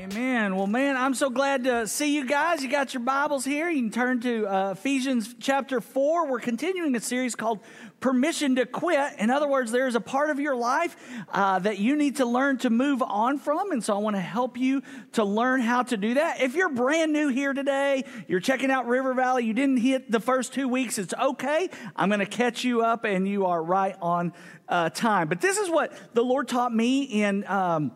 Amen. Well, man, I'm so glad to see you guys. You got your Bibles here. You can turn to uh, Ephesians chapter 4. We're continuing a series called Permission to Quit. In other words, there's a part of your life uh, that you need to learn to move on from. And so I want to help you to learn how to do that. If you're brand new here today, you're checking out River Valley, you didn't hit the first two weeks, it's okay. I'm going to catch you up, and you are right on uh, time. But this is what the Lord taught me in. Um,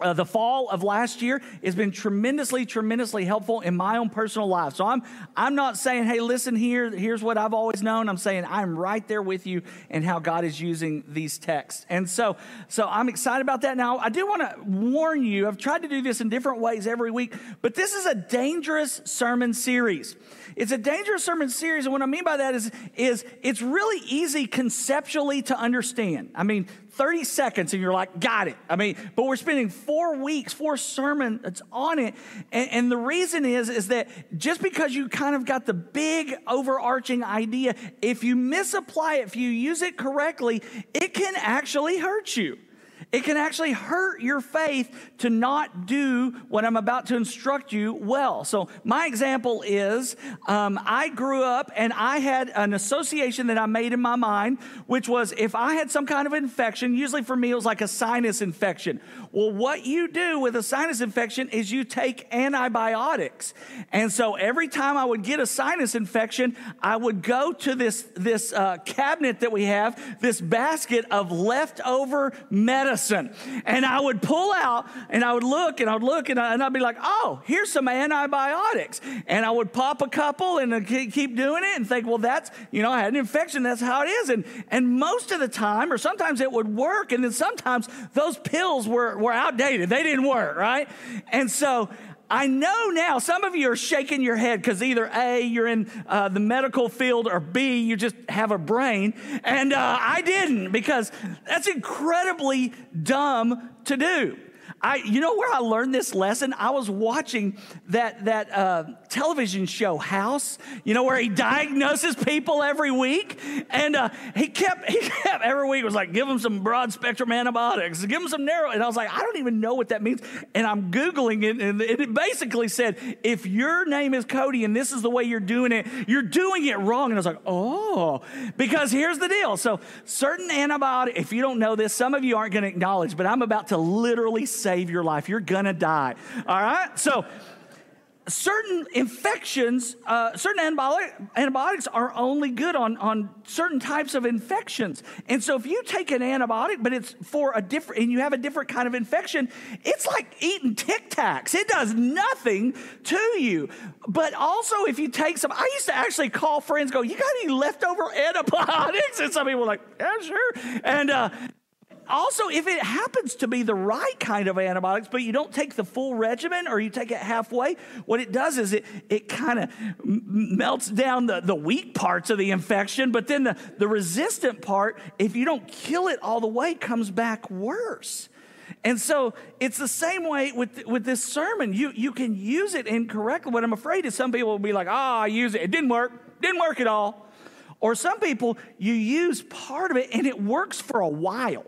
uh, the fall of last year has been tremendously, tremendously helpful in my own personal life. So I'm, I'm not saying, hey, listen here, here's what I've always known. I'm saying I'm right there with you and how God is using these texts. And so, so I'm excited about that. Now, I do want to warn you, I've tried to do this in different ways every week, but this is a dangerous sermon series. It's a dangerous sermon series, and what I mean by that is, is it's really easy conceptually to understand. I mean, 30 seconds and you're like, got it. I mean, but we're spending four weeks, four sermons on it. And, and, the reason is, is that just because you kind of got the big overarching idea, if you misapply it, if you use it correctly, it can actually hurt you. It can actually hurt your faith to not do what I'm about to instruct you well. So, my example is um, I grew up and I had an association that I made in my mind, which was if I had some kind of infection, usually for me it was like a sinus infection. Well, what you do with a sinus infection is you take antibiotics. And so, every time I would get a sinus infection, I would go to this, this uh, cabinet that we have, this basket of leftover medicine medicine. And I would pull out and I would look and I would look and, I, and I'd be like, oh, here's some antibiotics. And I would pop a couple and keep doing it and think, well, that's, you know, I had an infection. That's how it is. And, and most of the time, or sometimes it would work. And then sometimes those pills were, were outdated. They didn't work, right? And so I know now some of you are shaking your head because either A, you're in uh, the medical field, or B, you just have a brain. And uh, I didn't because that's incredibly dumb to do. I, you know where I learned this lesson? I was watching that, that uh, television show, House, you know, where he diagnoses people every week. And uh, he kept, he kept, every week was like, give them some broad spectrum antibiotics, give them some narrow. And I was like, I don't even know what that means. And I'm Googling it, and it basically said, if your name is Cody and this is the way you're doing it, you're doing it wrong. And I was like, oh, because here's the deal. So, certain antibiotics, if you don't know this, some of you aren't going to acknowledge, but I'm about to literally save your life. You're to die. All right? So, certain infections, uh, certain antibiotics are only good on, on certain types of infections. And so if you take an antibiotic, but it's for a different, and you have a different kind of infection, it's like eating Tic Tacs. It does nothing to you. But also if you take some, I used to actually call friends, go, you got any leftover antibiotics? And some people were like, yeah, sure. And, uh, also, if it happens to be the right kind of antibiotics, but you don't take the full regimen or you take it halfway, what it does is it, it kind of melts down the, the weak parts of the infection, but then the, the resistant part, if you don't kill it all the way, comes back worse. And so it's the same way with, with this sermon. You, you can use it incorrectly. What I'm afraid is some people will be like, oh, I use it. It didn't work. Didn't work at all. Or some people, you use part of it and it works for a while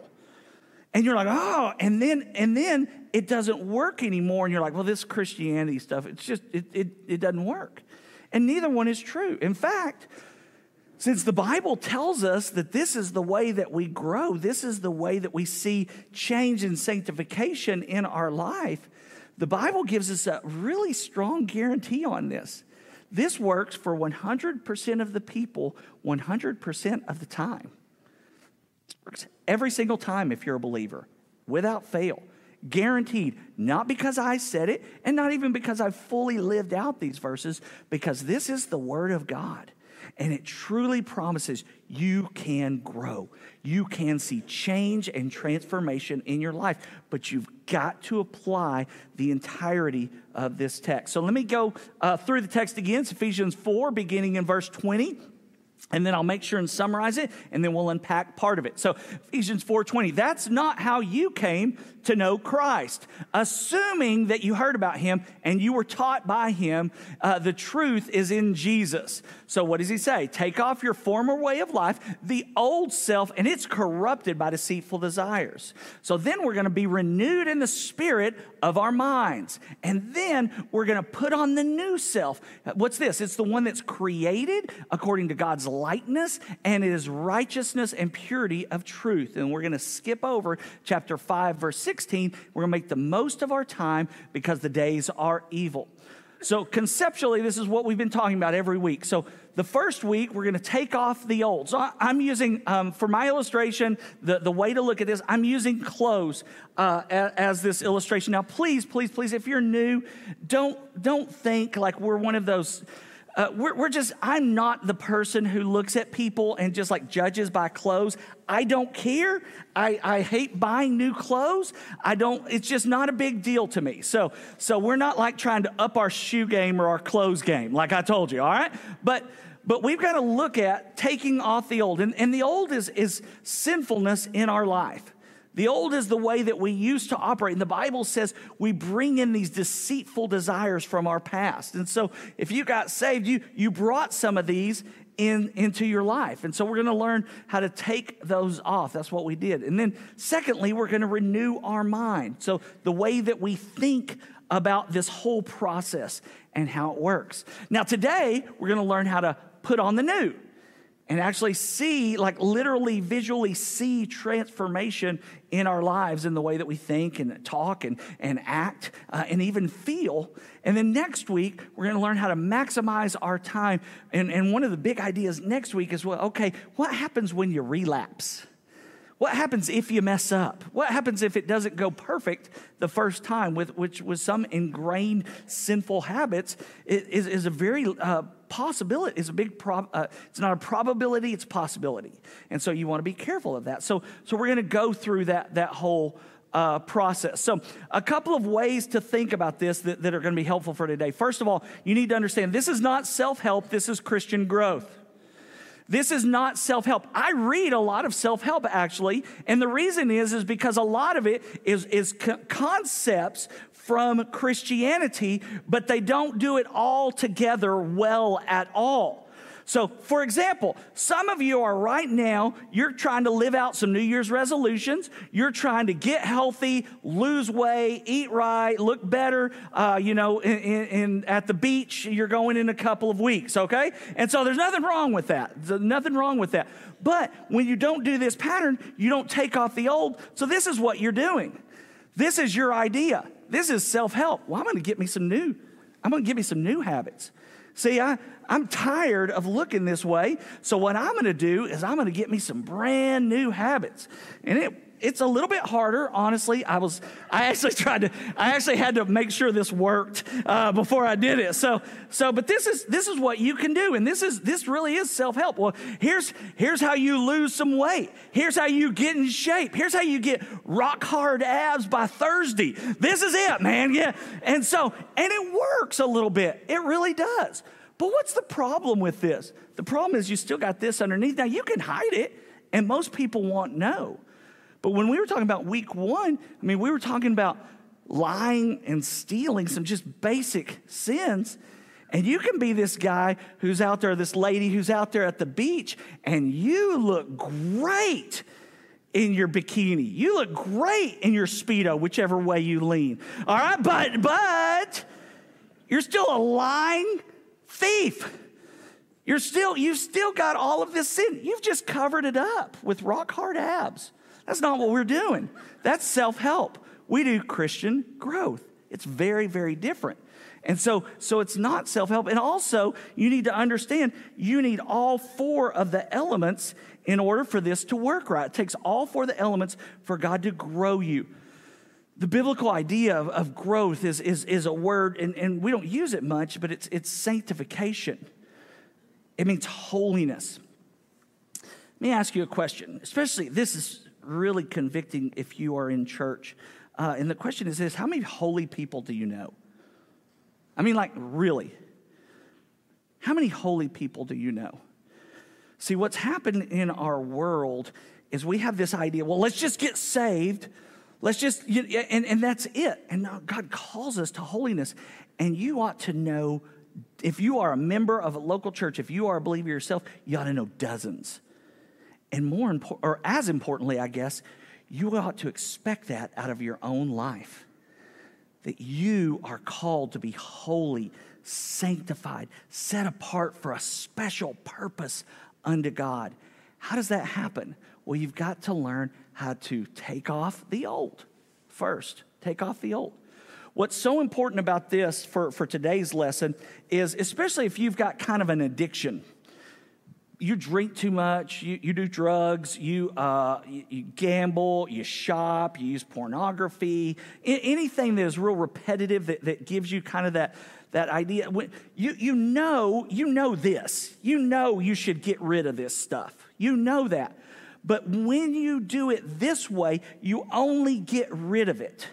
and you're like, oh, and then and then it doesn't work anymore, and you're like, well, this Christianity stuff, it's just it it, it doesn't work. And neither one is true. In fact, since the Bible tells us that this is the way that we grow, this is the way that we see change and sanctification in our life, the Bible gives us a really strong guarantee on this. This works for 100% of the people 100% of the time. Every single time if you're a believer, without fail. Guaranteed, not because I said it, and not even because I've fully lived out these verses, because this is the Word of God. And it truly promises you can grow. You can see change and transformation in your life, but you've got to apply the entirety of this text. So let me go uh, through the text again. It's Ephesians 4, beginning in verse 20. And then I'll make sure and summarize it, and then we'll unpack part of it. So Ephesians 4:20, that's not how you came to know Christ. Assuming that you heard about him and you were taught by him, uh, the truth is in Jesus. So what does he say? Take off your former way of life, the old self, and it's corrupted by deceitful desires. So then we're going to be renewed in the spirit of our minds. And then we're going to put on the new self. What's this? It's the one that's created according to God's likeness, and it is righteousness and purity of truth. And we're going to skip over chapter 5, verse 16. We're going to make the most of our time because the days are evil. So, conceptually, this is what we've been talking about every week. So, the first week, we're going to take off the old. So, I'm using, um, for my illustration, the, the way to look at this, I'm using clothes uh, as, as, this illustration. Now, please, please, please, if you're new, don't, don't think like we're one of those uh, we're, we're just, I'm not the person who looks at people and just like judges by clothes. I don't care. I, I hate buying new clothes. I don't, it's just not a big deal to me. So, so we're not like trying to up our shoe game or our clothes game, like I told you, all right? But, but we've got to look at taking off the old. And, and the old is, is sinfulness in our life. The old is the way that we used to operate. And the Bible says we bring in these deceitful desires from our past. And so if you got saved, you, you brought some of these in, into your life. And so we're going to learn how to take those off. That's what we did. And then, secondly, we're going to renew our mind. So the way that we think about this whole process and how it works. Now, today, we're going to learn how to put on the new and actually see, like literally visually see transformation in our lives in the way that we think and talk and, and act uh, and even feel. And then next week, we're to learn how to maximize our time. And, and one of the big ideas next week is well, okay, what happens when you relapse? What happens if you mess up? What happens if it doesn't go perfect the first time, with, which with some ingrained sinful habits, it is, is a very uh, possibility is a big prob uh, it's not a probability it's possibility. And so you want to be careful of that. So so we're going to go through that that whole uh, process. So a couple of ways to think about this that, that are going to be helpful for today. First of all you need to understand this is not self-help this is christian growth. This is not self-help. I read a lot of self-help actually, and the reason is is because a lot of it is is concepts from Christianity, but they don't do it all together well at all. So, for example, some of you are right now, you're trying to live out some New Year's resolutions. You're trying to get healthy, lose weight, eat right, look better. Uh, you know, in, in, at the beach, you're going in a couple of weeks, okay? And so there's nothing wrong with that. There's nothing wrong with that. But when you don't do this pattern, you don't take off the old. So this is what you're doing. This is your idea. This is self help. Well, I'm going to get me some new, I'm going to get me some new habits. See, I, I'm tired of looking this way. So, what I'm going to do is I'm going to get me some brand new habits. And it it's a little bit harder, honestly. I was, I actually tried to, I actually had to make sure this worked uh, before I did it. So, so, but this is this is what you can do, and this is this really is self help. Well, here's here's how you lose some weight. Here's how you get in shape. Here's how you get rock hard abs by Thursday. This is it, man. Yeah, and so and it works a little bit. It really does. But what's the problem with this? The problem is you still got this underneath. Now you can hide it, and most people won't know. But when we were talking about week one, I mean, we were talking about lying and stealing, some just basic sins. And you can be this guy who's out there, this lady who's out there at the beach, and you look great in your bikini. You look great in your Speedo, whichever way you lean. All right, but, but, you're still a lying thief. You're still, you've still got all of this sin. You've just covered it up with rock hard abs. That's not what we're doing. That's self help. We do Christian growth. It's very, very different. And so, so it's not self help. And also, you need to understand you need all four of the elements in order for this to work right. It takes all four of the elements for God to grow you. The biblical idea of, of growth is, is, is a word, and, and we don't use it much, but it's, it's sanctification. It means holiness. Let me ask you a question, especially this is really convicting if you are in church. Uh, and the question is this how many holy people do you know? I mean, like, really? How many holy people do you know? See, what's happened in our world is we have this idea well, let's just get saved. Let's just, and, and that's it. And now God calls us to holiness. And you ought to know, if you are a member of a local church, if you are a believer yourself, you ought to know dozens. And more important, or as importantly, I guess, you ought to expect that out of your own life. That you are called to be holy, sanctified, set apart for a special purpose unto God. How does that happen? Well, you've got to learn how to take off the old first. Take off the old. What's so important about this for, for today's lesson is, especially if you've got kind of an addiction, you drink too much, you, you do drugs, you, uh, you, you, gamble, you shop, you use pornography, anything that is real repetitive that, that gives you kind of that, that idea. When you, you know, you know this. You know you should get rid of this stuff. You know that. But when you do it this way, you only get rid of it.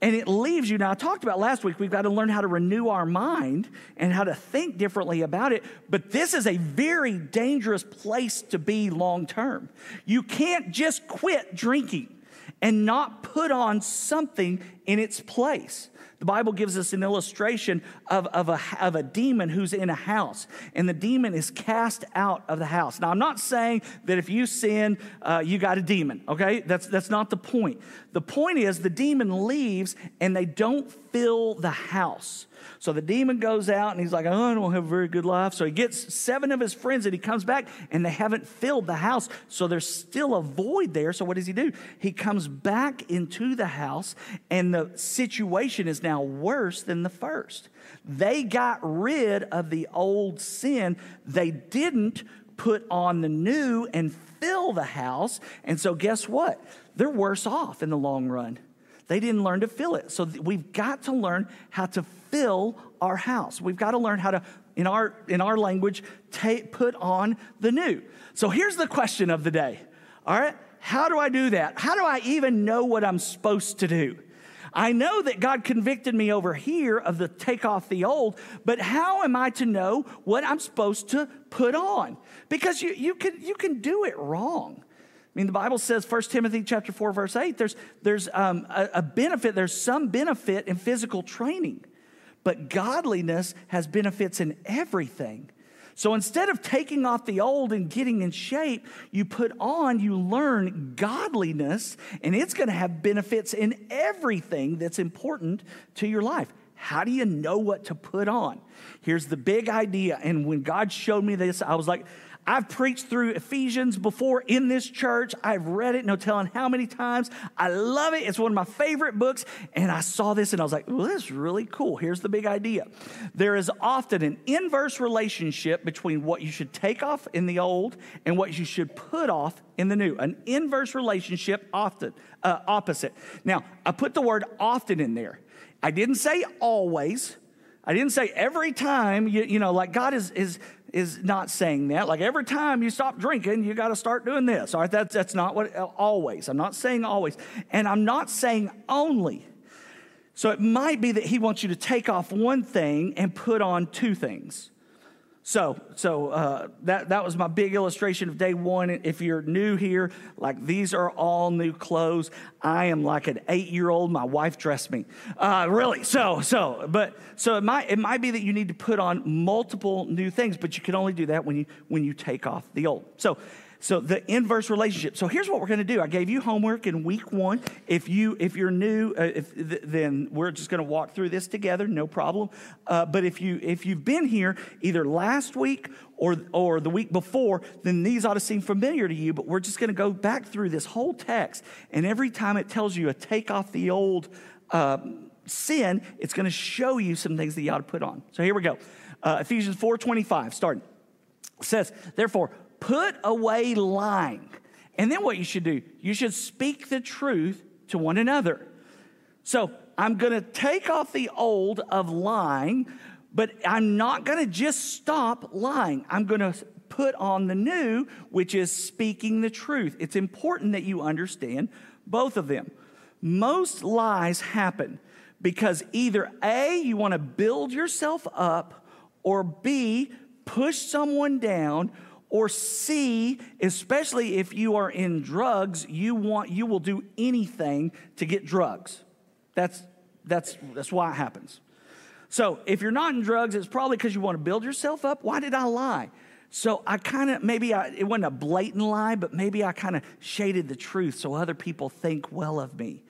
And it leaves you. Now, I talked about last week, we've got to learn how to renew our mind and how to think differently about it. But this is a very dangerous place to be long term. You can't just quit drinking and not put on something in its place. The Bible gives us an illustration of, of, a, of a demon who's in a house, and the demon is cast out of the house. Now, I'm not saying that if you sin, uh, you got a demon, okay? That's, that's not the point. The point is the demon leaves and they don't fill the house. So the demon goes out and he's like, oh, I don't have a very good life. So he gets seven of his friends and he comes back and they haven't filled the house. So there's still a void there. So what does he do? He comes back into the house and the situation is now worse than the first. They got rid of the old sin, they didn't put on the new and fill the house. And so guess what? They're worse off in the long run. They didn't learn to fill it. So we've got to learn how to fill our house. We've got to learn how to, in our, in our language, take, put on the new. So here's the question of the day. All right, how do I do that? How do I even know what I'm supposed to do? I know that God convicted me over here of the take off the old, but how am I to know what I'm supposed to put on? Because you, you, can, you can do it wrong. I mean, the Bible says, 1 Timothy chapter 4, verse 8, there's, there's um, a, a benefit, there's some benefit in physical training, but godliness has benefits in everything. So instead of taking off the old and getting in shape, you put on, you learn godliness, and it's going to have benefits in everything that's important to your life. How do you know what to put on? Here's the big idea. And when God showed me this, I was like, I've preached through Ephesians before in this church. I've read it, no telling how many times. I love it. It's one of my favorite books. And I saw this and I was like, well, this is really cool. Here's the big idea there is often an inverse relationship between what you should take off in the old and what you should put off in the new. An inverse relationship, often, uh, opposite. Now, I put the word often in there. I didn't say always. I didn't say every time, you, you know, like God is, is is not saying that. Like every time you stop drinking, you got to start doing this. All right, that's, that's not what always. I'm not saying always. And I'm not saying only. So it might be that he wants you to take off one thing and put on two things. So, so uh, that, that was my big illustration of day one. If you're new here, like these are all new clothes. I am like an eight year old. My wife dressed me. Uh, really. So, so, but, so it might, it might be that you need to put on multiple new things, but you can only do that when you, when you take off the old. So so the inverse relationship. So here's what we're going to do. I gave you homework in week one. If you if you're new, uh, if, th- then we're just going to walk through this together, no problem. Uh, but if you if you've been here either last week or or the week before, then these ought to seem familiar to you. But we're just going to go back through this whole text, and every time it tells you to take off the old. Uh, sin, it's going to show you some things that you ought to put on. So here we go. Uh, Ephesians 4:25, starting. Says, therefore, Put away lying. And then what you should do, you should speak the truth to one another. So I'm going to take off the old of lying, but I'm not going to just stop lying. I'm going to put on the new, which is speaking the truth. It's important that you understand both of them. Most lies happen because either A, you want to build yourself up, or B, push someone down, Or C, especially if you are in drugs, you want you will do anything to get drugs. That's that's that's why it happens. So if you're not in drugs, it's probably because you want to build yourself up. Why did I lie? So I kind of maybe I, it wasn't a blatant lie, but maybe I kind of shaded the truth so other people think well of me.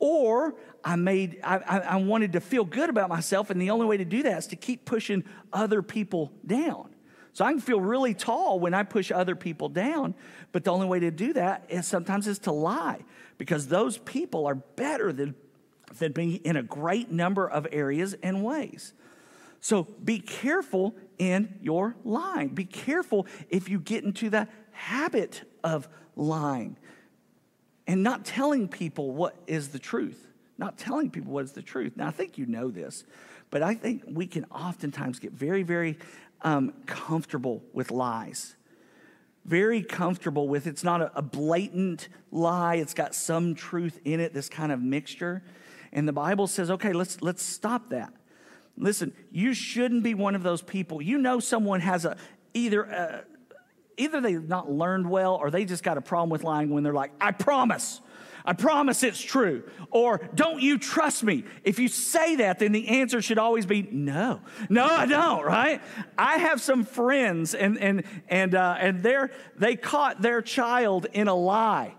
Or I made I, I wanted to feel good about myself, and the only way to do that is to keep pushing other people down. So I can feel really tall when I push other people down, but the only way to do that is sometimes is to lie because those people are better than, than me in a great number of areas and ways. So be careful in your lying. Be careful if you get into the habit of lying and not telling people what is the truth. Not telling people what is the truth. Now, I think you know this, but I think we can oftentimes get very, very um, comfortable with lies. Very comfortable with it's not a, a blatant lie, it's got some truth in it, this kind of mixture. And the Bible says, okay, let's, let's stop that. Listen, you shouldn't be one of those people. You know someone has a either a, uh, either they've not learned well or they just got a problem with lying when they're like, I promise. I promise it's true. Or don't you trust me? If you say that, then the answer should always be no. No, I don't, right? I have some friends and and and uh, and they they caught their child in a lie.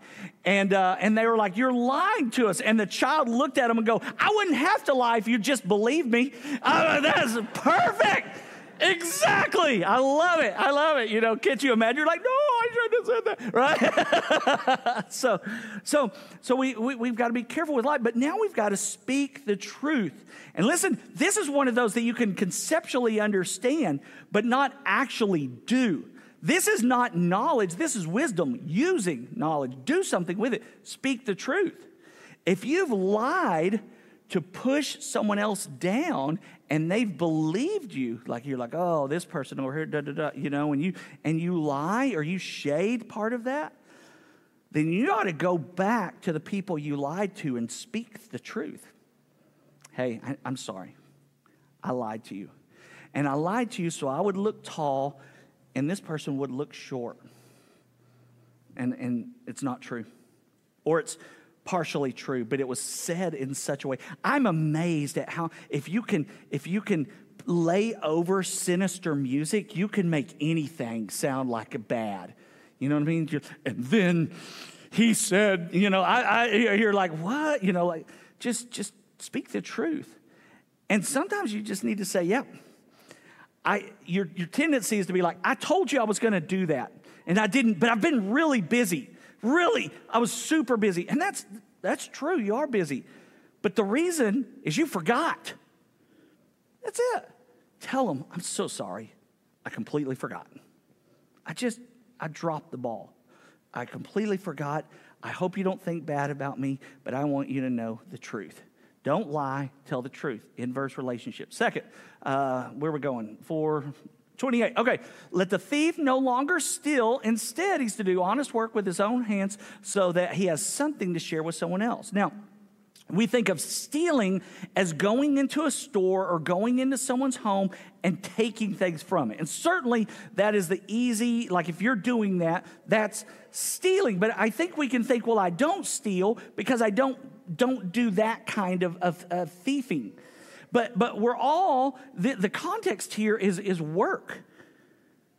And, uh, and they were like, You're lying to us. And the child looked at them and go, I wouldn't have to lie if you just believed me. Uh, that's perfect. Exactly. I love it. I love it. You know, can't you imagine? You're like, no, I shouldn't have said that. Right? so, so, so we, we, we've got to be careful with life, but now we've got to speak the truth. And listen, this is one of those that you can conceptually understand, but not actually do. This is not knowledge, this is wisdom using knowledge. Do something with it. Speak the truth. If you've lied, to push someone else down and they've believed you. Like you're like oh this person over here da, da, da, you know and you and you lie or you shade part of that then you ought to go back to the people you lied to and speak the truth. Hey I, i'm sorry. I lied to you. And i lied to you so i would look tall and this person would look short. And and it's not true. Or it's partially true, but it was said in such a way. I'm amazed at how if you can if you can lay over sinister music, you can make anything sound like a bad. You know what I mean? And then he said, you know, I, I you're like, what? You know, like just just speak the truth. And sometimes you just need to say, yep. Yeah, I your your tendency is to be like, I told you I was going to do that, and I didn't, but I've been really busy. Really, I was super busy. And that's, that's true, you are busy. But the reason is you forgot. That's it. Tell them, I'm so sorry. I completely forgot. I just, I dropped the ball. I completely forgot. I hope you don't think bad about me, but I want you to know the truth. Don't lie, tell the truth. Inverse relationship. Second, uh, where we're we going? For 28. Okay. Let the thief no longer steal. Instead, he's to do honest work with his own hands so that he has something to share with someone else. Now, we think of stealing as going into a store or going into someone's home and taking things from it. And certainly that is the easy, like if you're doing that, that's stealing. But I think we can think, well, I don't steal because I don't don't do that kind of, of, of thieving. But, but we're all, the, the context here is, is work.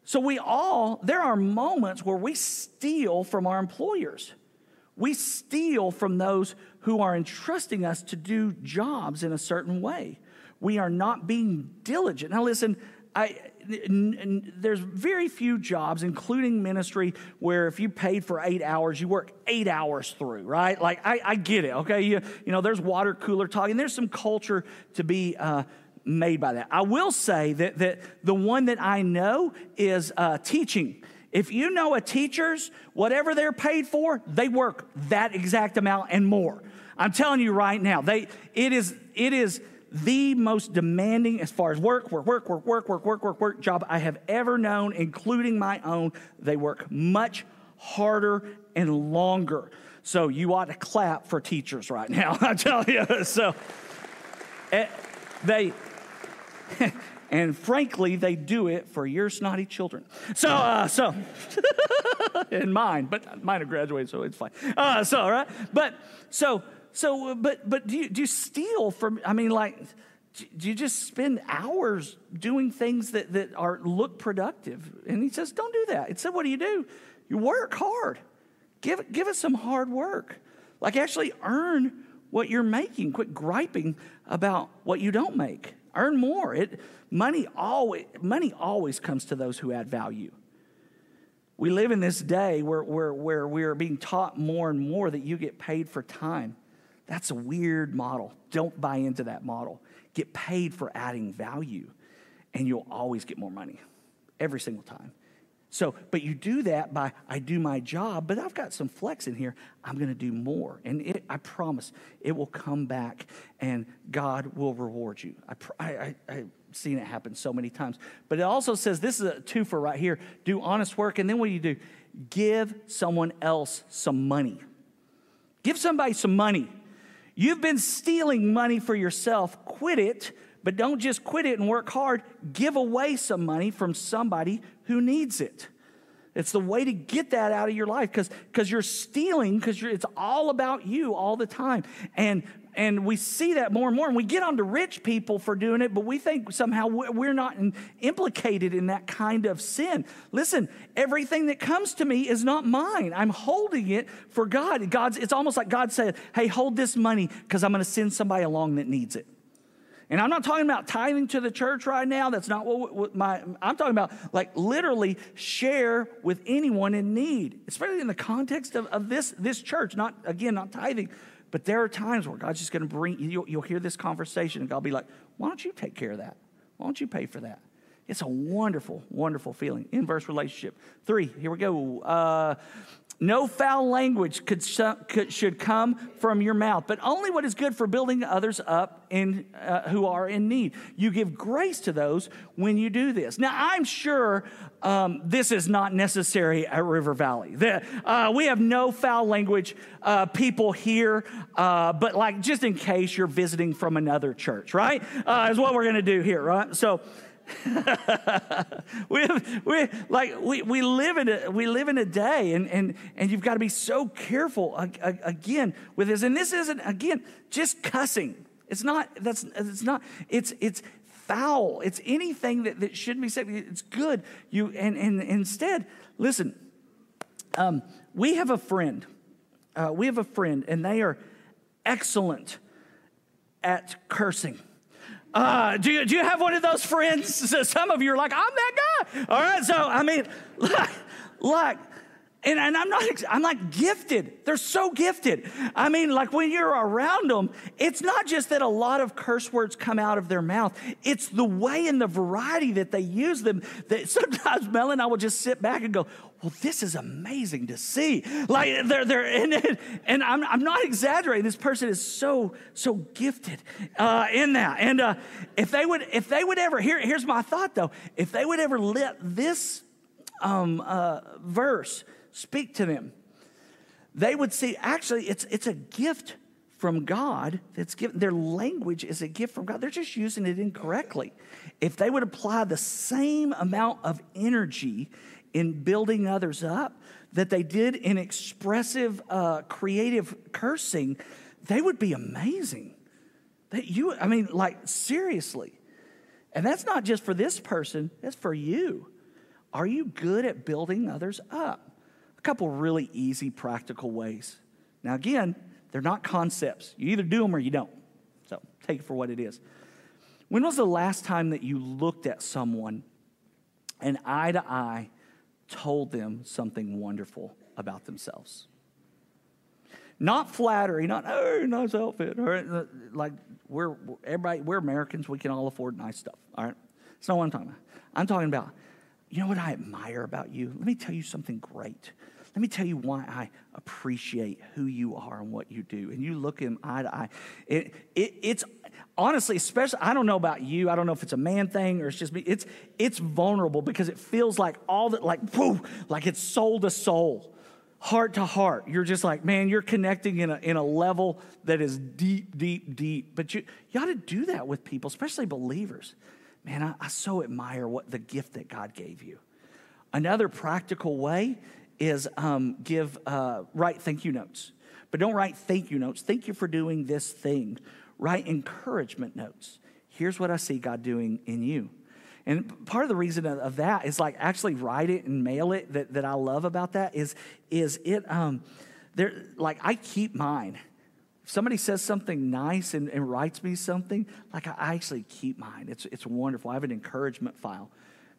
So we all, there are moments where we steal from our employers. We steal from those who are entrusting us to do jobs in a certain way. We are not being diligent. Now, listen, I, there's very few jobs, including ministry, where if you paid for eight hours, you work eight hours through, right? Like, I, I get it, okay? You, you know, there's water cooler talk, and there's some culture to be uh, made by that. I will say that, that the one that I know is uh, teaching. If you know a teacher's, whatever they're paid for, they work that exact amount and more. I'm telling you right now, they, it is, it is, the most demanding as far as work, work, work, work, work, work, work, work, work job I have ever known, including my own. They work much harder and longer. So you ought to clap for teachers right now, I tell you. So eh, they And frankly, they do it for your snotty children. So, uh, so, and mine, but mine have graduated, so it's fine. Uh, so, all right, But, so, so, uh, but, but do you, do you steal from, I mean, like, do you just spend hours doing things that, that are look productive? And he says, don't do that. It said, what do you do? You work hard. Give, give us some hard work. Like actually earn what you're making. Quit griping about what you don't make. Earn more. It, money, always, money always comes to those who add value. We live in this day where, where, where we are being taught more and more that you get paid for time. That's a weird model. Don't buy into that model. Get paid for adding value, and you'll always get more money every single time. So, but you do that by I do my job, but I've got some flex in here. I'm going to do more. And it, I promise it will come back and God will reward you. I, I, I, have seen it happen so many times. But it also says this is a twofer right here do honest work. And then what do you do? Give someone else some money. Give somebody some money. You've been stealing money for yourself. Quit it but don't just quit it and work hard. Give away some money from somebody who needs it. It's the way to get that out of your life because you're stealing because it's all about you all the time. And and we see that more and more. And we get onto rich people for doing it, but we think somehow we're not in, implicated in that kind of sin. Listen, everything that comes to me is not mine. I'm holding it for God. God's. It's almost like God said, "Hey, hold this money because I'm going to send somebody along that needs it." And I'm not talking about tithing to the church right now. That's not what, my, I'm talking about, like literally share with anyone in need, especially in the context of, of this, this church. Not, again, not tithing, but there are times where God's just going to bring, you'll, you'll hear this conversation and God will be like, why don't you take care of that? Why don't you pay for that? It's a wonderful, wonderful feeling. Inverse relationship. Three, here we go. Uh, no foul language could, could, should come from your mouth, but only what is good for building others up in, uh, who are in need. You give grace to those when you do this. Now, I'm sure um, this is not necessary at River Valley. The, uh, we have no foul language uh, people here, uh, but like just in case you're visiting from another church, right? Uh, is what we're going to do here, right? So, we, we, like, we, we, live in a, we live in a day, and, and, and you've got to be so careful again with this. And this isn't, again, just cussing. It's not, that's, it's not, it's, it's foul. It's anything that, that shouldn't be said. It's good. You, and, and instead, listen, um, we have a friend. Uh, we have a friend, and they are excellent at cursing. Uh, do, you, do you have one of those friends? So some of you are like, I'm that guy. All right, so I mean, like, like and, and I'm not, I'm like gifted. They're so gifted. I mean, like when you're around them, it's not just that a lot of curse words come out of their mouth. It's the way and the variety that they use them that sometimes Mel and I will just sit back and go, well, this is amazing to see. Like they're, they're in it. And I'm, I'm not exaggerating. This person is so, so gifted uh, in that. And uh, if they would, if they would ever, here, here's my thought though. If they would ever let this um, uh, verse speak to them, they would see actually it's, it's a gift from God that's given. Their language is a gift from God. They're just using it incorrectly. If they would apply the same amount of energy in building others up that they did in expressive, uh, creative cursing, they would be amazing. That you, I mean, like seriously. And that's not just for this person, that's for you. Are you good at building others up? Couple really easy, practical ways. Now, again, they're not concepts. You either do them or you don't. So take it for what it is. When was the last time that you looked at someone and eye to eye told them something wonderful about themselves? Not flattery, not oh nice outfit, or uh, like we're everybody we're Americans, we can all afford nice stuff. All right, that's not what I'm talking about. I'm talking about you know what I admire about you. Let me tell you something great. Let me tell you why I appreciate who you are and what you do. And you look him eye to eye. It, it, it's honestly, especially, I don't know about you. I don't know if it's a man thing or it's just me. It's, it's vulnerable because it feels like all that, like, whoo, like it's soul to soul, heart to heart. You're just like, man, you're connecting in a, in a level that is deep, deep, deep. But you, you ought to do that with people, especially believers. man, I, I so admire what the gift that God gave you. Another practical way is um, give, uh, write thank you notes. But don't write thank you notes. Thank you for doing this thing. Write encouragement notes. Here's what I see God doing in you. And part of the reason of that is like actually write it and mail it that, that I love about that is, is it, um, there, like I keep mine. If somebody says something nice and, and writes me something, like I actually keep mine. It's, it's wonderful. I have an encouragement file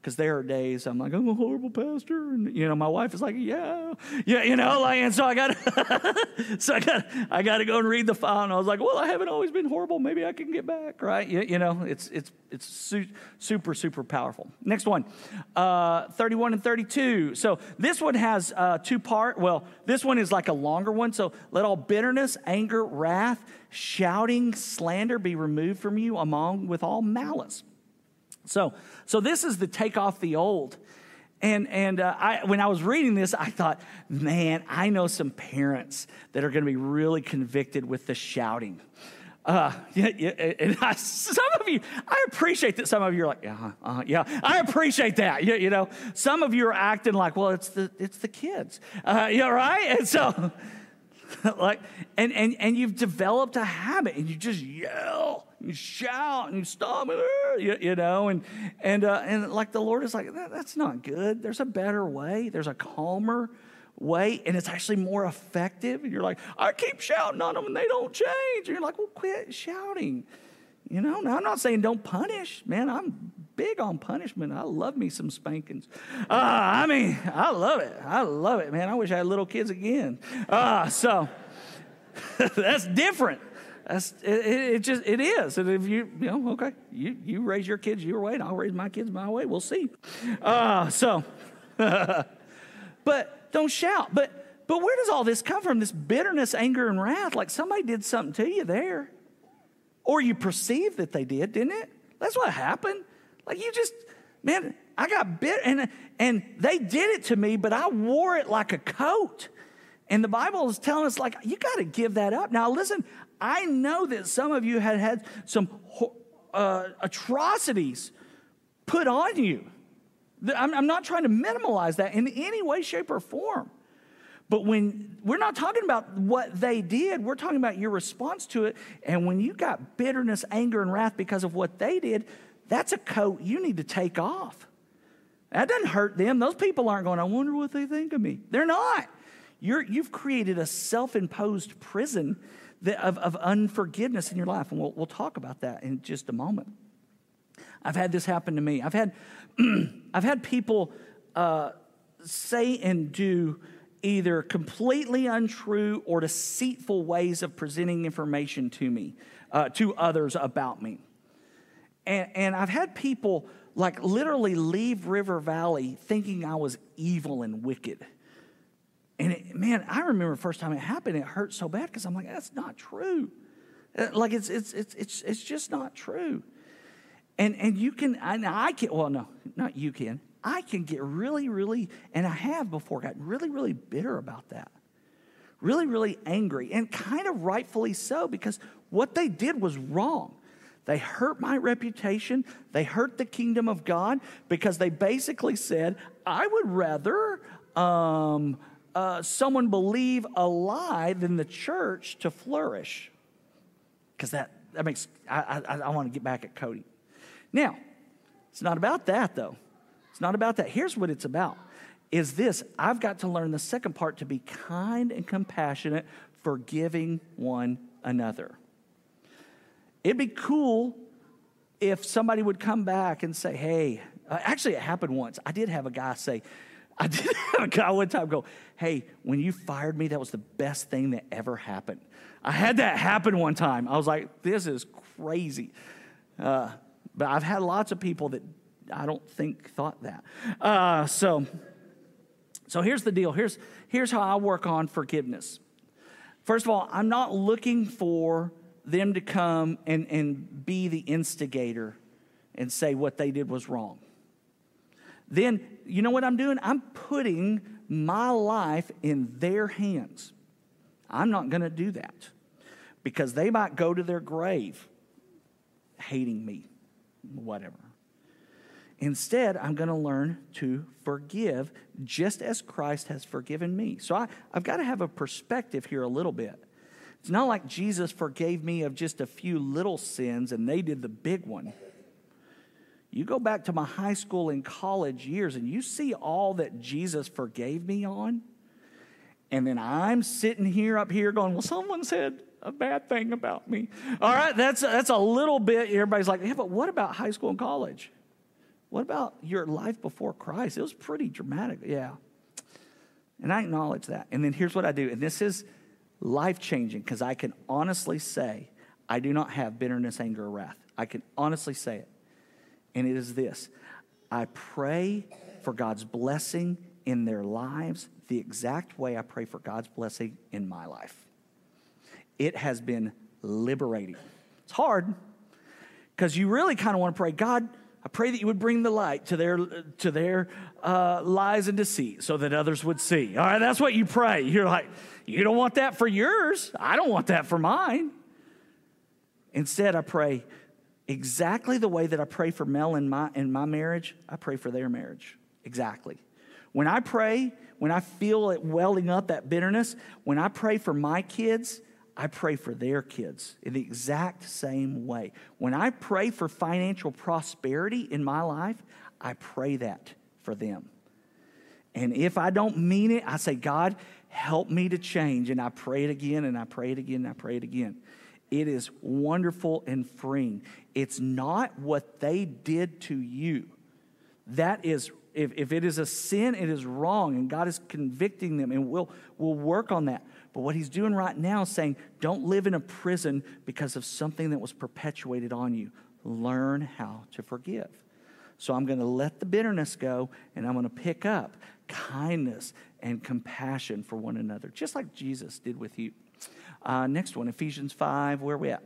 because there are days I'm like, I'm a horrible pastor. And, you know, my wife is like, yeah, yeah, you know, like, and so I got, so I got, I got to go and read the file. And I was like, well, I haven't always been horrible. Maybe I can get back, right? You, you know, it's, it's, it's su- super, super powerful. Next one, uh, 31 and 32. So this one has uh, two part. Well, this one is like a longer one. So let all bitterness, anger, wrath, shouting, slander be removed from you among with all malice. So, so this is the take off the old. And, and uh, I, when I was reading this, I thought, man, I know some parents that are going to be really convicted with the shouting. Uh, yeah, yeah, and I, some of you, I appreciate that. Some of you are like, yeah, uh, yeah, I appreciate that. You, you, know, some of you are acting like, well, it's the it's the kids, uh, yeah, right. And so, like, and and and you've developed a habit, and you just yell you shout and you stomp, you, you know, and and uh, and like the Lord is like that, that's not good. There's a better way. There's a calmer way, and it's actually more effective. And you're like, I keep shouting on them and they don't change. And you're like, well, quit shouting. You know, now I'm not saying don't punish, man. I'm big on punishment. I love me some spankings. Uh, I mean, I love it. I love it, man. I wish I had little kids again. Uh, so that's different. That's, it, it, just it is. And if you you know okay, you you raise your kids your way, and I'll raise my kids my way. We'll see. Uh, so, but don't shout. But but where does all this come from? This bitterness, anger, and wrath. Like somebody did something to you there, or you perceived that they did, didn't it? That's what happened. Like you just man, I got bit, and and they did it to me, but I wore it like a coat. And the Bible is telling us, like, you got to give that up. Now, listen, I know that some of you had had some uh, atrocities put on you. I'm, I'm not trying to minimize that in any way, shape, or form. But when we're not talking about what they did, we're talking about your response to it. And when you got bitterness, anger, and wrath because of what they did, that's a coat you need to take off. That doesn't hurt them. Those people aren't going, I wonder what they think of me. They're not. You're, you've created a self imposed prison of, of unforgiveness in your life. And we'll, we'll talk about that in just a moment. I've had this happen to me. I've had, I've had people uh, say and do either completely untrue or deceitful ways of presenting information to me, uh, to others about me. And, and I've had people like literally leave River Valley thinking I was evil and wicked. And it, man, I remember the first time it happened, it hurt so bad because I'm like, that's not true. Uh, like it's, it's, it's, it's, it's just not true. And, and you can, I, I can, well, no, not you can. I can get really, really, and I have before gotten really, really bitter about that. Really, really angry, and kind of rightfully so because what they did was wrong. They hurt my reputation. They hurt the kingdom of God because they basically said, I would rather um, uh, someone believe a lie than the church to flourish. Because that, that makes, I, I, I want to get back at Cody. Now, it's not about that though. It's not about that. Here's what it's about is this I've got to learn the second part to be kind and compassionate, forgiving one another. It'd be cool if somebody would come back and say, hey, uh, actually, it happened once. I did have a guy say, I did have a guy one time go, Hey, when you fired me, that was the best thing that ever happened. I had that happen one time. I was like, This is crazy. Uh, but I've had lots of people that I don't think thought that. Uh, so, so here's the deal. Here's, here's how I work on forgiveness. First of all, I'm not looking for them to come and, and be the instigator and say what they did was wrong then you know what I'm doing? I'm putting my life in their hands. I'm not going to do that because they might go to their grave hating me, whatever. Instead, I'm going to learn to forgive just as Christ has forgiven me. So I, I've got to have a perspective here a little bit. It's not like Jesus forgave me of just a few little sins and they did the big one. You go back to my high school and college years and you see all that Jesus forgave me on. And then I'm sitting here up here going, Well, someone said a bad thing about me. All right, that's, that's a little bit, everybody's like, Yeah, but what about high school and college? What about your life before Christ? It was pretty dramatic. Yeah. And I acknowledge that. And then here's what I do. And this is life changing because I can honestly say I do not have bitterness, anger, or wrath. I can honestly say it. And it is this I pray for God's blessing in their lives the exact way I pray for God's blessing in my life. It has been liberating. It's hard because you really kind of want to pray, God, I pray that you would bring the light to their, to their uh, lies and deceit so that others would see. All right, that's what you pray. You're like, you don't want that for yours. I don't want that for mine. Instead, I pray exactly the way that I pray for Mel in my, in my marriage, I pray for their marriage. Exactly. When I pray, when I feel it welling up, that bitterness, when I pray for my kids, I pray for their kids in the exact same way. When I pray for financial prosperity in my life, I pray that for them. And if I don't mean it, I say, God, help me to change. And I pray it again, and I pray it again, and I pray it again. It is wonderful and freeing. It's not what they did to you. That is, if, if it is a sin, it is wrong, and God is convicting them, and we'll, we'll work on that. But what he's doing right now is saying, don't live in a prison because of something that was perpetuated on you. Learn how to forgive. So I'm going to let the bitterness go and I'm going to pick up kindness and compassion for one another, just like Jesus did with you. Uh, next one, Ephesians 5, where are we at?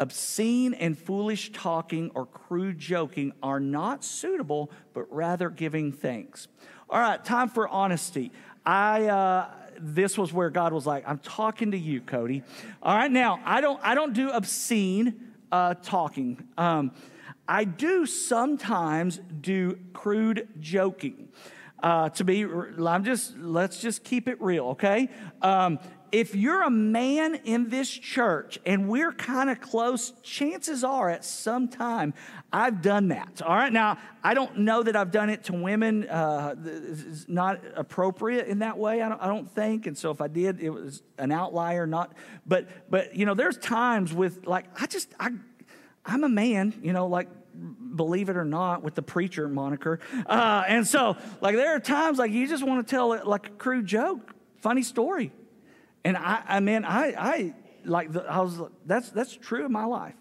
Obscene and foolish talking or crude joking are not suitable, but rather giving thanks. All right, time for honesty. I, uh, this was where God was like, I'm talking to you, Cody. All right, now, I don't, I don't do obscene uh, talking. Um, I do sometimes do crude joking. Uh, to be, I'm just, let's just keep it real, okay? Um, if you're a man in this church and we're kind of close, chances are at some time I've done that. All right. Now, I don't know that I've done it to women. Uh, it's not appropriate in that way, I don't, I don't think. And so if I did, it was an outlier, not, but, but, you know, there's times with like, I just, I, I'm a man, you know, like believe it or not, with the preacher moniker. Uh, and so, like, there are times like you just want to tell it like a crude joke, funny story. And I, I mean, I, I like, the, I was, that's, that's true in my life.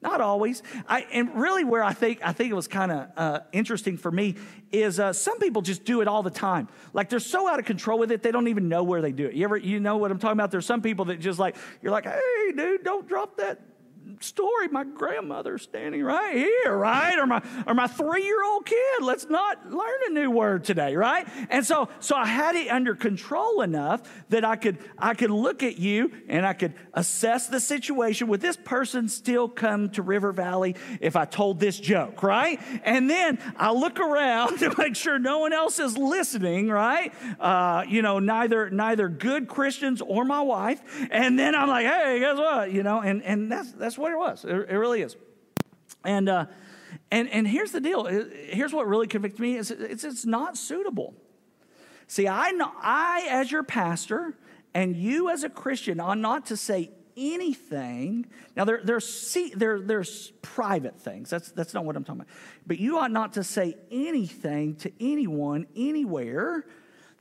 Not always. I, and really, where I think I think it was kind of uh, interesting for me is uh, some people just do it all the time. Like they're so out of control with it, they don't even know where they do it. You ever, you know what I'm talking about? There's some people that just like you're like, hey, dude, don't drop that story. My grandmother standing right here, right? Or my or my three-year-old kid. Let's not learn a new word today, right? And so so I had it under control enough that I could I could look at you and I could assess the situation. Would this person still come to River Valley if I told this joke, right? And then I look around to make sure no one else is listening, right? Uh, you know, neither neither good Christians or my wife. And then I'm like, hey, guess what? You know, and and that's that's what it was. It, it really is. And, uh, and, and here's the deal. Here's what really convicted me is it's, it's not suitable. See, I, know, I, as your pastor, and you as a Christian, are not to say anything. Now, there, there's, there, there's private things. That's, that's not what I'm talking about. But you ought not to say anything to anyone, anywhere,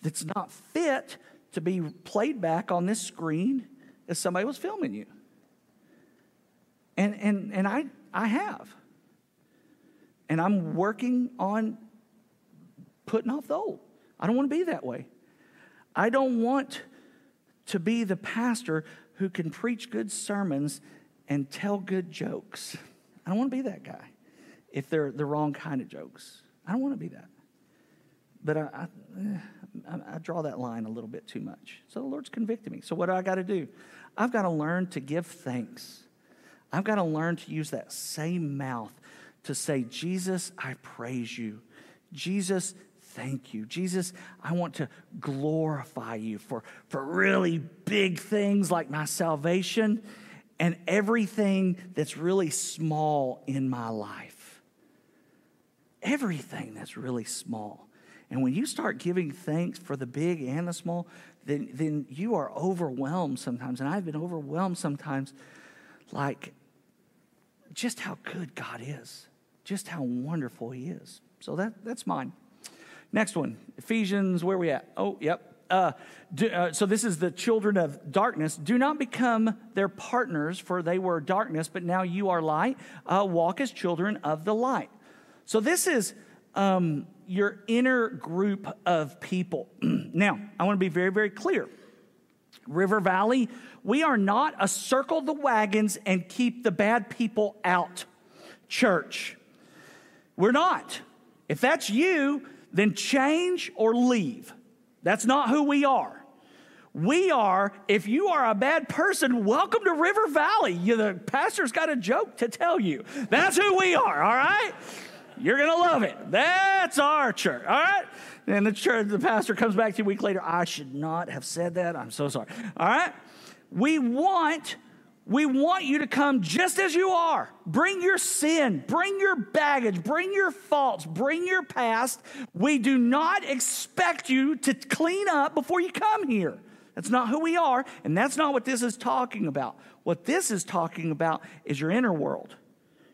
that's not fit to be played back on this screen as somebody was filming you. And, and, and I, I have. And I'm working on putting off the old. I don't want to be that way. I don't want to be the pastor who can preach good sermons and tell good jokes. I don't want to be that guy if they're the wrong kind of jokes. I don't want to be that. But I, eh, I, I draw that line a little bit too much. So the Lord's convicted me. So what do I got to do? I've got to learn to give thanks. I've got to learn to use that same mouth to say, Jesus, I praise you. Jesus, thank you. Jesus, I want to glorify you for, for really big things like my salvation and everything that's really small in my life. Everything that's really small. And when you start giving thanks for the big and the small, then, then you are overwhelmed sometimes. And I've been overwhelmed sometimes, like just how good God is, just how wonderful He is. So that, that's mine. Next one Ephesians, where we at? Oh, yep. Uh, do, uh, so this is the children of darkness. Do not become their partners, for they were darkness, but now you are light. Uh, walk as children of the light. So this is um, your inner group of people. now, I want to be very, very clear. River Valley, we are not a circle the wagons and keep the bad people out church. We're not. If that's you, then change or leave. That's not who we are. We are, if you are a bad person, welcome to River Valley. You, the pastor's got a joke to tell you. That's who we are, all right? You're going to love it. That's our church, all right? And the church, the pastor comes back to you a week later. I should not have said that. I'm so sorry. All right? We want we want you to come just as you are. Bring your sin, bring your baggage, bring your faults, bring your past. We do not expect you to clean up before you come here. That's not who we are, and that's not what this is talking about. What this is talking about is your inner world,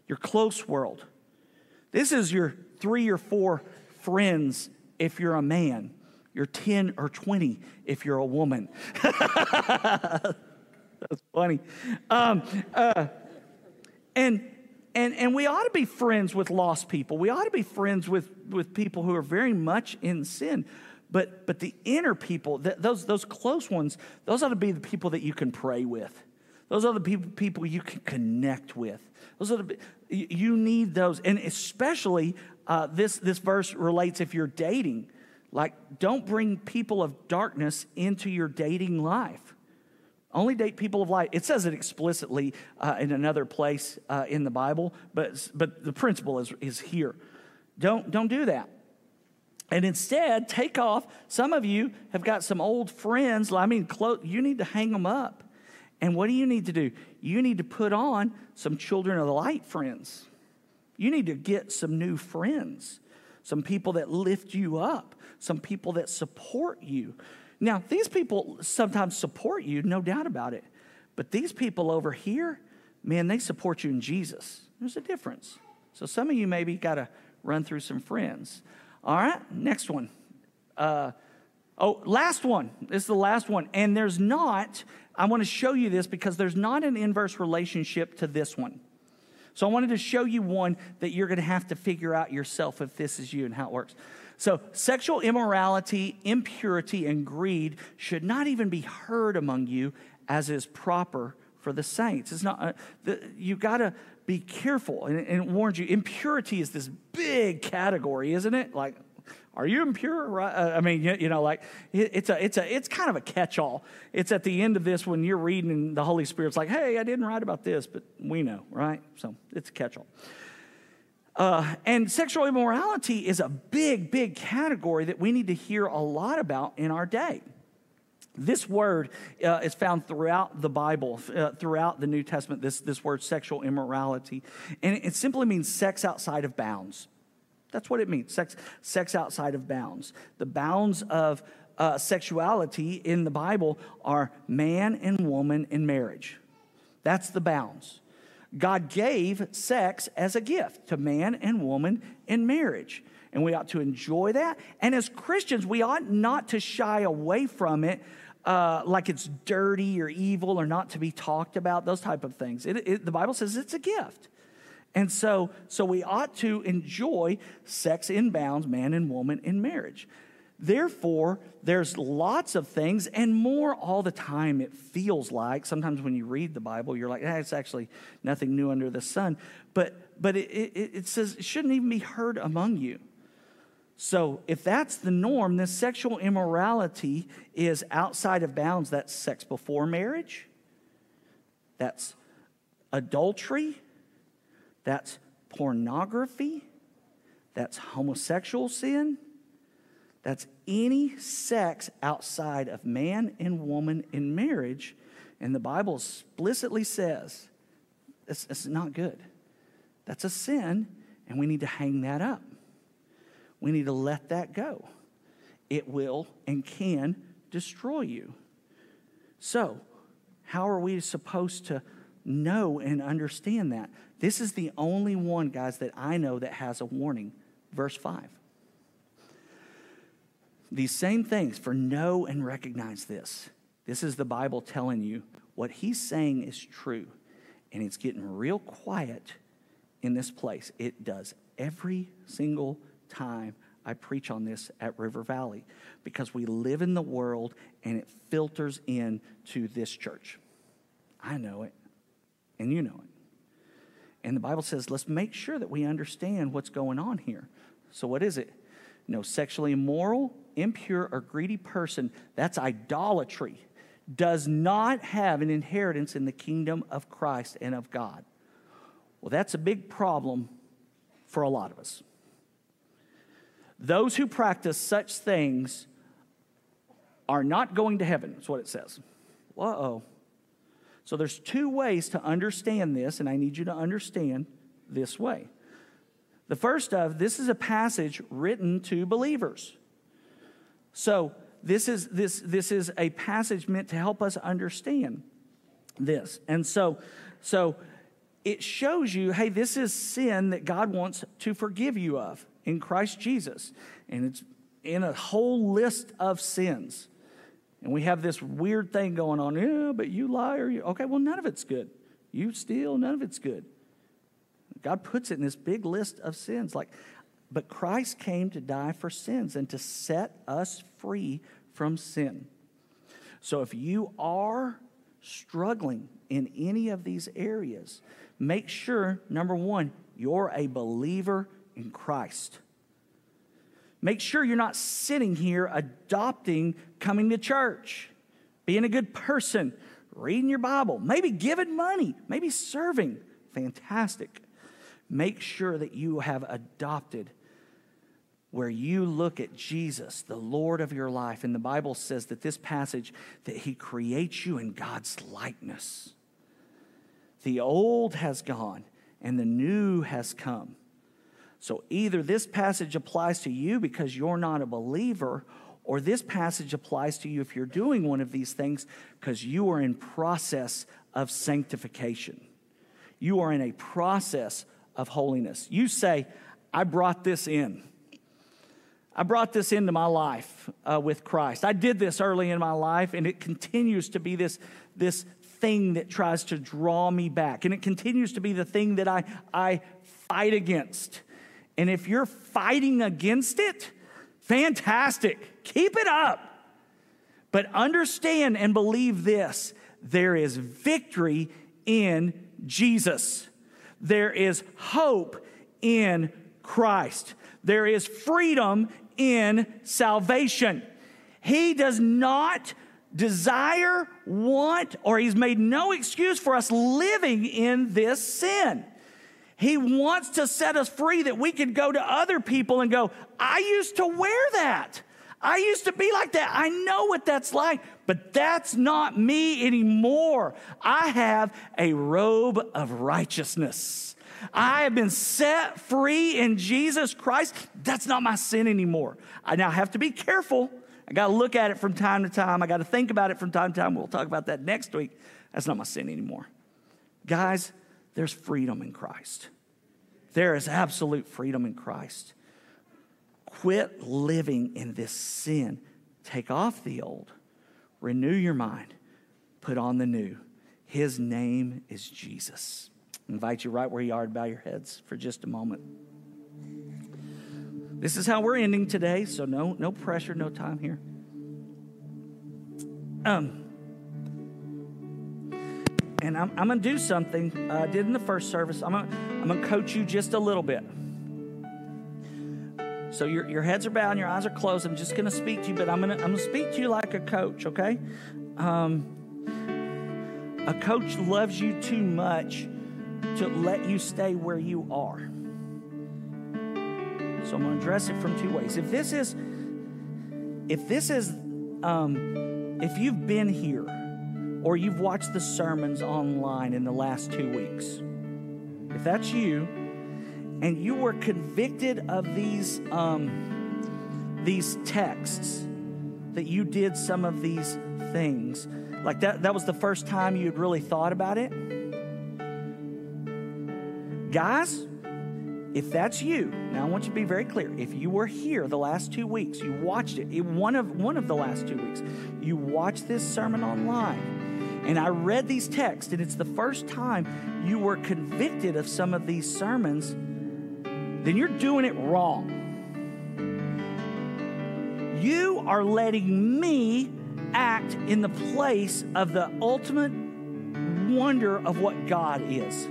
your close world. This is your three or four friends if you're a man, You're 10 or 20 if you're a woman. That's funny. Um, uh, and and and we ought to be friends with lost people. We ought to be friends with with people who are very much in sin. But but the inner people, th- those those close ones, those ought to be the people that you can pray with. Those are the people people you can connect with. Those are the you need those, and especially uh, this this verse relates if you're dating. Like, don't bring people of darkness into your dating life. Only date people of light. It says it explicitly uh, in another place uh, in the Bible, but, but the principle is, is here. Don't, don't do that. And instead, take off. Some of you have got some old friends. I mean, close, you need to hang them up. And what do you need to do? You need to put on some children of the light friends. You need to get some new friends, some people that lift you up, some people that support you. Now, these people sometimes support you, no doubt about it. But these people over here, man, they support you in Jesus. There's a difference. So some of you maybe got to run through some friends. All right, next one. Uh, oh, last one. This is the last one. And there's not, I want to show you this because there's not an inverse relationship to this one. So I wanted to show you one that you're going to have to figure out yourself if this is you and how it works. So, sexual immorality, impurity, and greed should not even be heard among you as is proper for the saints. It's not, uh, the, you got to be careful. And, and it warns you, impurity is this big category, isn't it? Like, are you impure? Uh, I mean, you, know, like it's a, it's a, it's kind of a catch-all. It's at the end of this when you're reading, and the Holy Spirit's like, "Hey, I didn't write about this, but we know, right?" So it's a catch-all. Uh, and sexual immorality is a big, big category that we need to hear a lot about in our day. This word uh, is found throughout the Bible, uh, throughout the New Testament, this, this word sexual immorality. And it simply means sex outside of bounds. That's what it means sex, sex outside of bounds. The bounds of uh, sexuality in the Bible are man and woman in marriage. That's the bounds. God gave sex as a gift to man and woman in marriage. And we ought to enjoy that. And as Christians, we ought not to shy away from it uh, like it's dirty or evil or not to be talked about, those type of things. It, it, the Bible says it's a gift. And so, so we ought to enjoy sex in bounds, man and woman in marriage. Therefore, there's lots of things and more all the time, it feels like. Sometimes when you read the Bible, you're like, ah, it's actually nothing new under the sun. But, but it, it, it says it shouldn't even be heard among you. So, if that's the norm, then sexual immorality is outside of bounds. That's sex before marriage, that's adultery, that's pornography, that's homosexual sin, that's any sex outside of man and woman in marriage. And the Bible explicitly says it's, it's not good. That's a sin, and we need to hang that up. We need to let that go. It will and can destroy you. So, how are we supposed to know and understand that? This is the only one, guys, that I know that has a warning. Verse 5. These same things, for know and recognize this. This is the Bible telling you what he's saying is true. And it's getting real quiet in this place. It does every single time I preach on this at River Valley because we live in the world and it filters in to this church. I know it, and you know it. And the Bible says, let's make sure that we understand what's going on here. So, what is it? No sexually immoral, impure, or greedy person, that's idolatry, does not have an inheritance in the kingdom of Christ and of God. Well, that's a big problem for a lot of us. Those who practice such things are not going to heaven, that's what it says. Oh. So there's two ways to understand this, and I need you to understand this way. The first of this is a passage written to believers. So this is this this is a passage meant to help us understand this. And so so it shows you, hey, this is sin that God wants to forgive you of in Christ Jesus. And it's in a whole list of sins. And we have this weird thing going on. Yeah, but you lie or you. Okay, well, none of it's good. You steal, none of it's good. God puts it in this big list of sins. Like, but Christ came to die for sins and to set us free from sin. So if you are struggling in any of these areas, make sure, number one, you're a believer in Christ. Make sure you're not sitting here adopting coming to church, being a good person, reading your Bible, maybe giving money, maybe serving. Fantastic. Make sure that you have adopted where you look at Jesus, the Lord of your life. And the Bible says that this passage, that He creates you in God's likeness. The old has gone and the new has come. So either this passage applies to you because you're not a believer, or this passage applies to you if you're doing one of these things because you are in process of sanctification. You are in a process of holiness. You say, I brought this in. I brought this into my life uh, with Christ. I did this early in my life, and it continues to be this, this thing that tries to draw me back. And it continues to be the thing that I, I fight against. And if you're fighting against it, fantastic. Keep it up. But understand and believe this there is victory in Jesus, there is hope in Christ, there is freedom in salvation. He does not desire, want, or he's made no excuse for us living in this sin. He wants to set us free that we can go to other people and go, I used to wear that. I used to be like that. I know what that's like, but that's not me anymore. I have a robe of righteousness. I have been set free in Jesus Christ. That's not my sin anymore. I now have to be careful. I got to look at it from time to time. I got to think about it from time to time. We'll talk about that next week. That's not my sin anymore. Guys, there's freedom in Christ. There is absolute freedom in Christ. Quit living in this sin. Take off the old, renew your mind, put on the new. His name is Jesus. I invite you right where you are to bow your heads for just a moment. This is how we're ending today, so no, no pressure, no time here. Um, and I'm, I'm going to do something uh, I did in the first service. I'm going I'm to coach you just a little bit. So your, your heads are bowed and your eyes are closed. I'm just going to speak to you, but I'm going to I'm to speak to you like a coach, okay? Um, a coach loves you too much to let you stay where you are. So I'm going to address it from two ways. If this is, if this is, um, if you've been here or you've watched the sermons online in the last two weeks, if that's you, and you were convicted of these um, these texts that you did some of these things, like that, that was the first time you had really thought about it. Guys, if that's you, now I want you to be very clear. If you were here the last two weeks, you watched it, one of one of the last two weeks, you watched this sermon online, and I read these texts, and it's the first time you were convicted of some of these sermons, then you're doing it wrong. You are letting me act in the place of the ultimate wonder of what God is.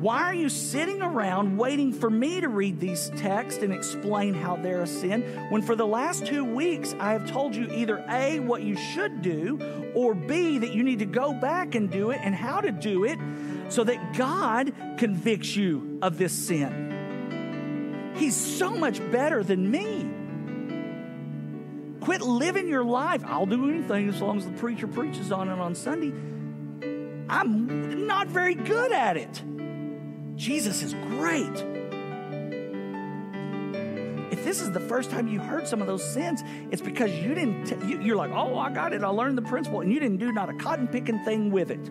Why are you sitting around waiting for me to read these texts and explain how they're a sin when for the last two weeks I have told you either A, what you should do, or B, that you need to go back and do it and how to do it so that God convicts you of this sin? He's so much better than me. Quit living your life. I'll do anything as long as the preacher preaches on it on Sunday. I'm not very good at it. Jesus is great. If this is the first time you heard some of those sins, it's because you didn't, t- you, you're like, oh, I got it. I learned the principle. And you didn't do not a cotton picking thing with it.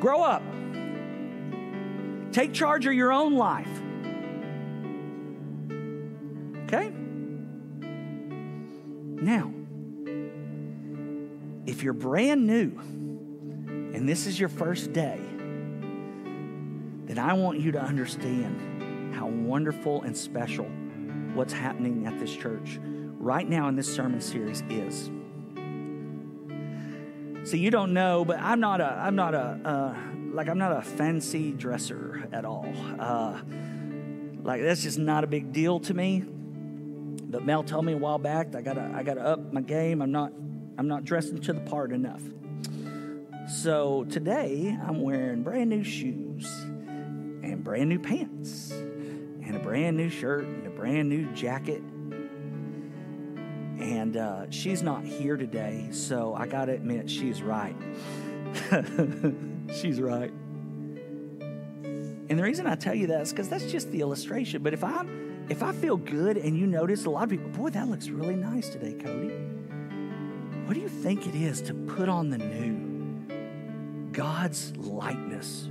Grow up. Take charge of your own life. Okay? Now, if you're brand new and this is your first day, then I want you to understand how wonderful and special what's happening at this church right now in this sermon series is. So you don't know, but I'm not a I'm not a uh, like I'm not a fancy dresser at all. Uh, like that's just not a big deal to me. But Mel told me a while back I gotta I gotta up my game. I'm not I'm not dressing to the part enough. So today I'm wearing brand new shoes and brand new pants and a brand new shirt and a brand new jacket. And uh, she's not here today, so I got to admit, she's right. she's right. And the reason I tell you that is because that's just the illustration. But if I if I feel good and you notice a lot of people, boy, that looks really nice today, Cody. What do you think it is to put on the new God's likeness,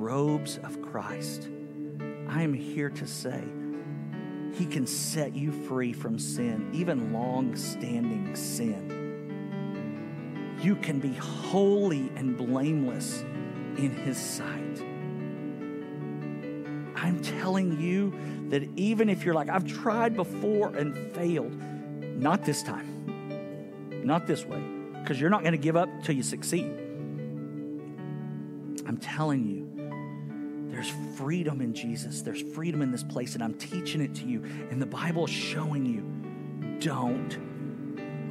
robes of Christ? I am here to say he can set you free from sin, even long standing sin. You can be holy and blameless in His sight. I'm telling you that even if you're like, I've tried before and failed, not this time, not this way, because you're not going to give up till you succeed. I'm telling you, there's freedom in Jesus. There's freedom in this place, and I'm teaching it to you. And the Bible is showing you don't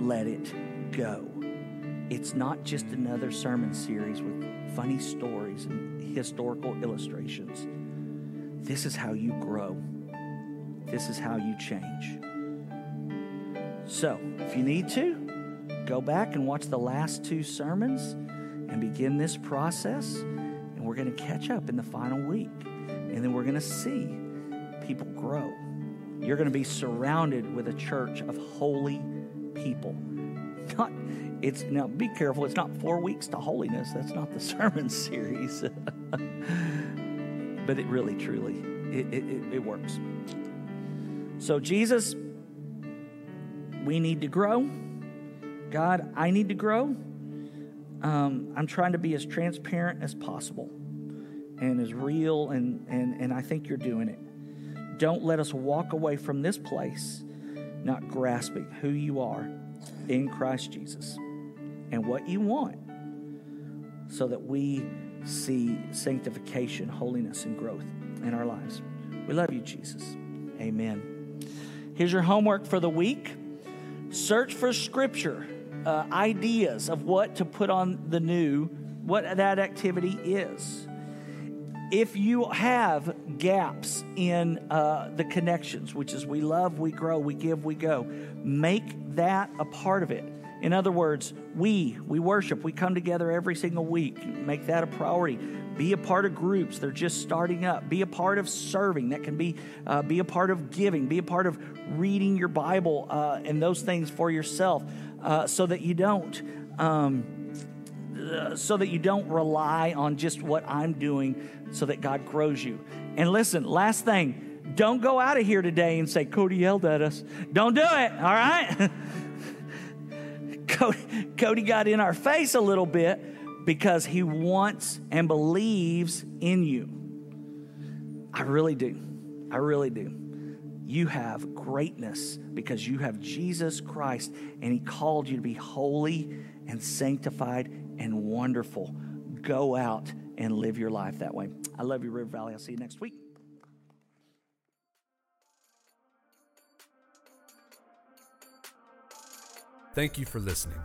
let it go. It's not just another sermon series with funny stories and historical illustrations. This is how you grow, this is how you change. So, if you need to, go back and watch the last two sermons and begin this process and we're going to catch up in the final week. And then we're going to see people grow. You're going to be surrounded with a church of holy people. Not it's now be careful, it's not 4 weeks to holiness. That's not the sermon series. but it really truly it, it, it works. So Jesus we need to grow. God, I need to grow. Um, I'm trying to be as transparent as possible and as real, and, and, and I think you're doing it. Don't let us walk away from this place not grasping who you are in Christ Jesus and what you want so that we see sanctification, holiness, and growth in our lives. We love you, Jesus. Amen. Here's your homework for the week search for scripture uh, ideas of what to put on the new, what that activity is. if you have gaps in uh, the connections, which is we love, we grow, we give, we go, make that a part of it. In other words, we, we worship, we come together every single week. Make that a priority. Be a part of groups. They're just starting up. Be a part of serving. That can be uh, be a part of giving. Be a part of reading your Bible uh, and those things for yourself, uh, so that you don't. Um, uh, so that you don't rely on just what I'm doing, so that God grows you. And listen, last thing, don't go out of here today and say, Cody yelled at us. Don't do it, all right? Cody, Cody got in our face a little bit because he wants and believes in you. I really do. I really do. You have greatness because you have Jesus Christ and he called you to be holy and sanctified and wonderful. Go out and live your life that way. I love you, River Valley. I'll see you next week. Thank you for listening.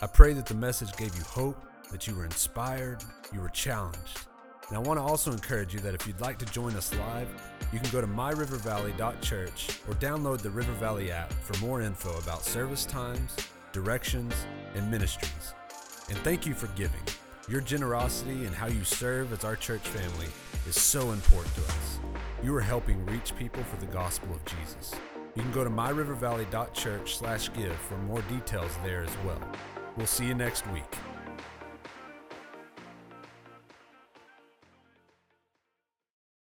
I pray that the message gave you hope, that you were inspired, you were challenged. And I want to also encourage you that if you'd like to join us live, you can go to myrivervalley.church or download the River Valley app for more info about service times, directions, and ministries. And thank you for giving. Your generosity and how you serve as our church family is so important to us. You are helping reach people for the gospel of Jesus. You can go to myrivervalley.church/give for more details there as well. We'll see you next week.